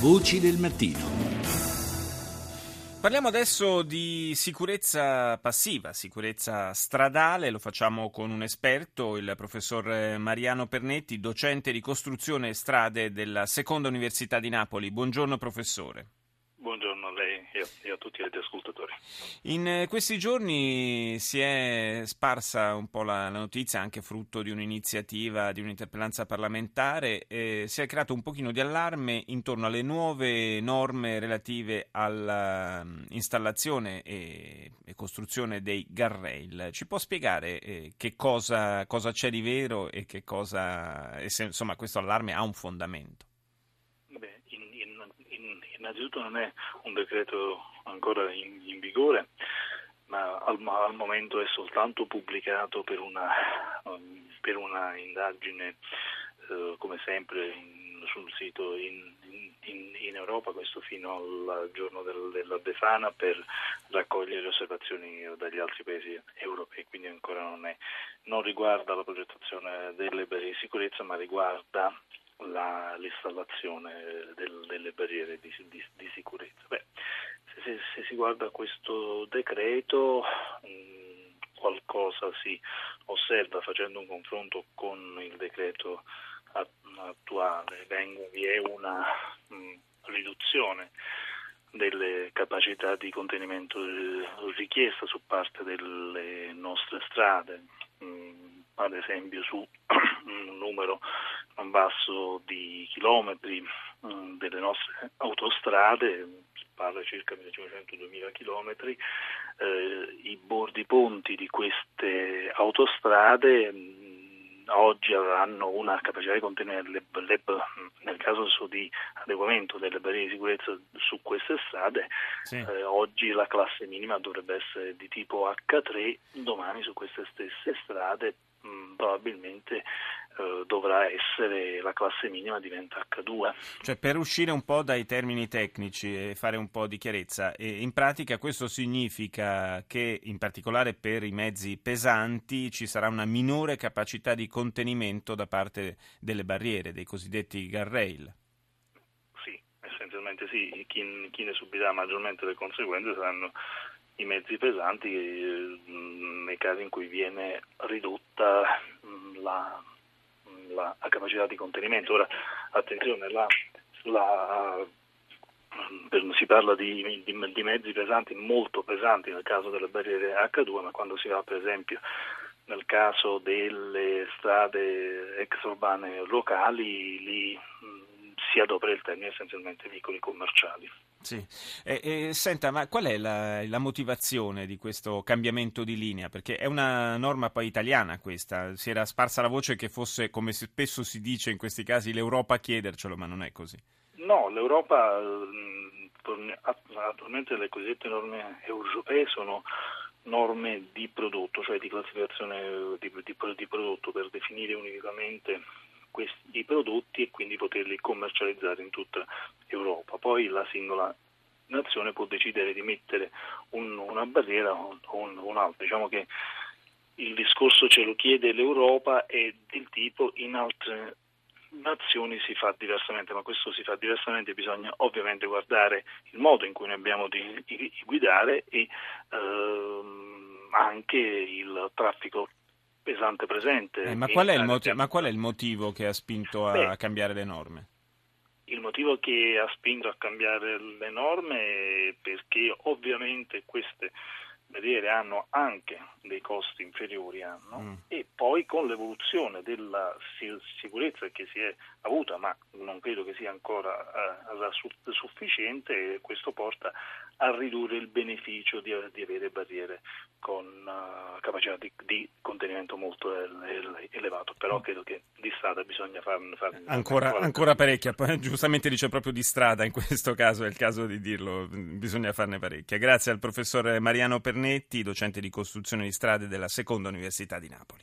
Voci del mattino. Parliamo adesso di sicurezza passiva, sicurezza stradale, lo facciamo con un esperto, il professor Mariano Pernetti, docente di costruzione strade della Seconda Università di Napoli. Buongiorno professore. Buongiorno a lei e a tutti gli ascoltatori. In eh, questi giorni si è sparsa un po' la, la notizia, anche frutto di un'iniziativa, di un'interpellanza parlamentare, eh, si è creato un pochino di allarme intorno alle nuove norme relative all'installazione e, e, costruzione dei guardrail. Ci può spiegare eh, che cosa, cosa, c'è di vero e che cosa, e se insomma questo allarme ha un fondamento? Innanzitutto non è un decreto ancora in, in vigore, ma al, al, momento è soltanto pubblicato per una, per una indagine, uh, come sempre, in, sul sito in, in, in, Europa, questo fino al giorno del, della Befana, per raccogliere osservazioni dagli altri paesi europei, quindi ancora non, è, non riguarda la progettazione delle barriere di sicurezza, ma riguarda la, l'installazione del, delle barriere di, di, di sicurezza. Beh, se, se, si guarda questo decreto mh, mm, qualcosa si osserva facendo un confronto con il decreto attuale, vi è una mh, mm, riduzione delle capacità di contenimento eh, richiesta su parte delle nostre strade, mh, mm, ad esempio su un numero non basso di chilometri mm, delle nostre autostrade, si parla circa 1500-2000 chilometri, eh, i bordi ponti di queste autostrade mh, mm, oggi avranno una capacità di contenere le, le, nel caso di adeguamento delle barriere di sicurezza su queste strade, sì. eh, oggi la classe minima dovrebbe essere di tipo H3, domani su queste stesse strade mh, mm, probabilmente dovrà essere la classe minima diventa H2. Cioè per uscire un po' dai termini tecnici e fare un po' di chiarezza, in pratica questo significa che in particolare per i mezzi pesanti ci sarà una minore capacità di contenimento da parte delle barriere, dei cosiddetti guardrail. Sì, essenzialmente sì, chi, chi ne subirà maggiormente le conseguenze saranno i mezzi pesanti eh, nei casi in cui viene ridotta la la, la capacità di contenimento. Ora, attenzione, la, la, si parla di, di, di, mezzi pesanti, molto pesanti nel caso delle barriere H2, ma quando si va per esempio nel caso delle strade extraurbane locali, lì si adopera il termine essenzialmente veicoli commerciali. Sì. E, e, senta, ma qual è la, la, motivazione di questo cambiamento di linea? Perché è una norma poi italiana questa, si era sparsa la voce che fosse, come spesso si dice in questi casi, l'Europa a chiedercelo, ma non è così. No, l'Europa, attualmente le cosiddette norme europee sono norme di prodotto, cioè di classificazione di, di, di prodotto per definire unicamente questi prodotti e quindi poterli commercializzare in tutta Europa. Poi la singola nazione può decidere di mettere un, una barriera o un, un'altra. Diciamo che il discorso ce lo chiede l'Europa e del tipo in altre nazioni si fa diversamente, ma questo si fa diversamente, bisogna ovviamente guardare il modo in cui noi abbiamo di, di guidare e ehm, anche il traffico pesante presente. Eh, ma, qual motivo, ma, qual è il motivo che ha spinto a Beh, cambiare le norme? Il motivo che ha spinto a cambiare le norme è perché ovviamente queste barriere hanno anche dei costi inferiori mm. e poi con l'evoluzione della sicurezza che si è avuta, ma non credo che sia ancora eh, sufficiente, questo porta a ridurre il beneficio di, di avere barriere con uh, capacità di, di, contenimento molto elevato, però mm. credo che di strada bisogna farne, farne ancora, ancora, ancora parecchia, giustamente dice proprio di strada in questo caso, è il caso di dirlo, bisogna farne parecchia. Grazie al professor Mariano Pernetti, docente di costruzione di strade della Seconda Università di Napoli.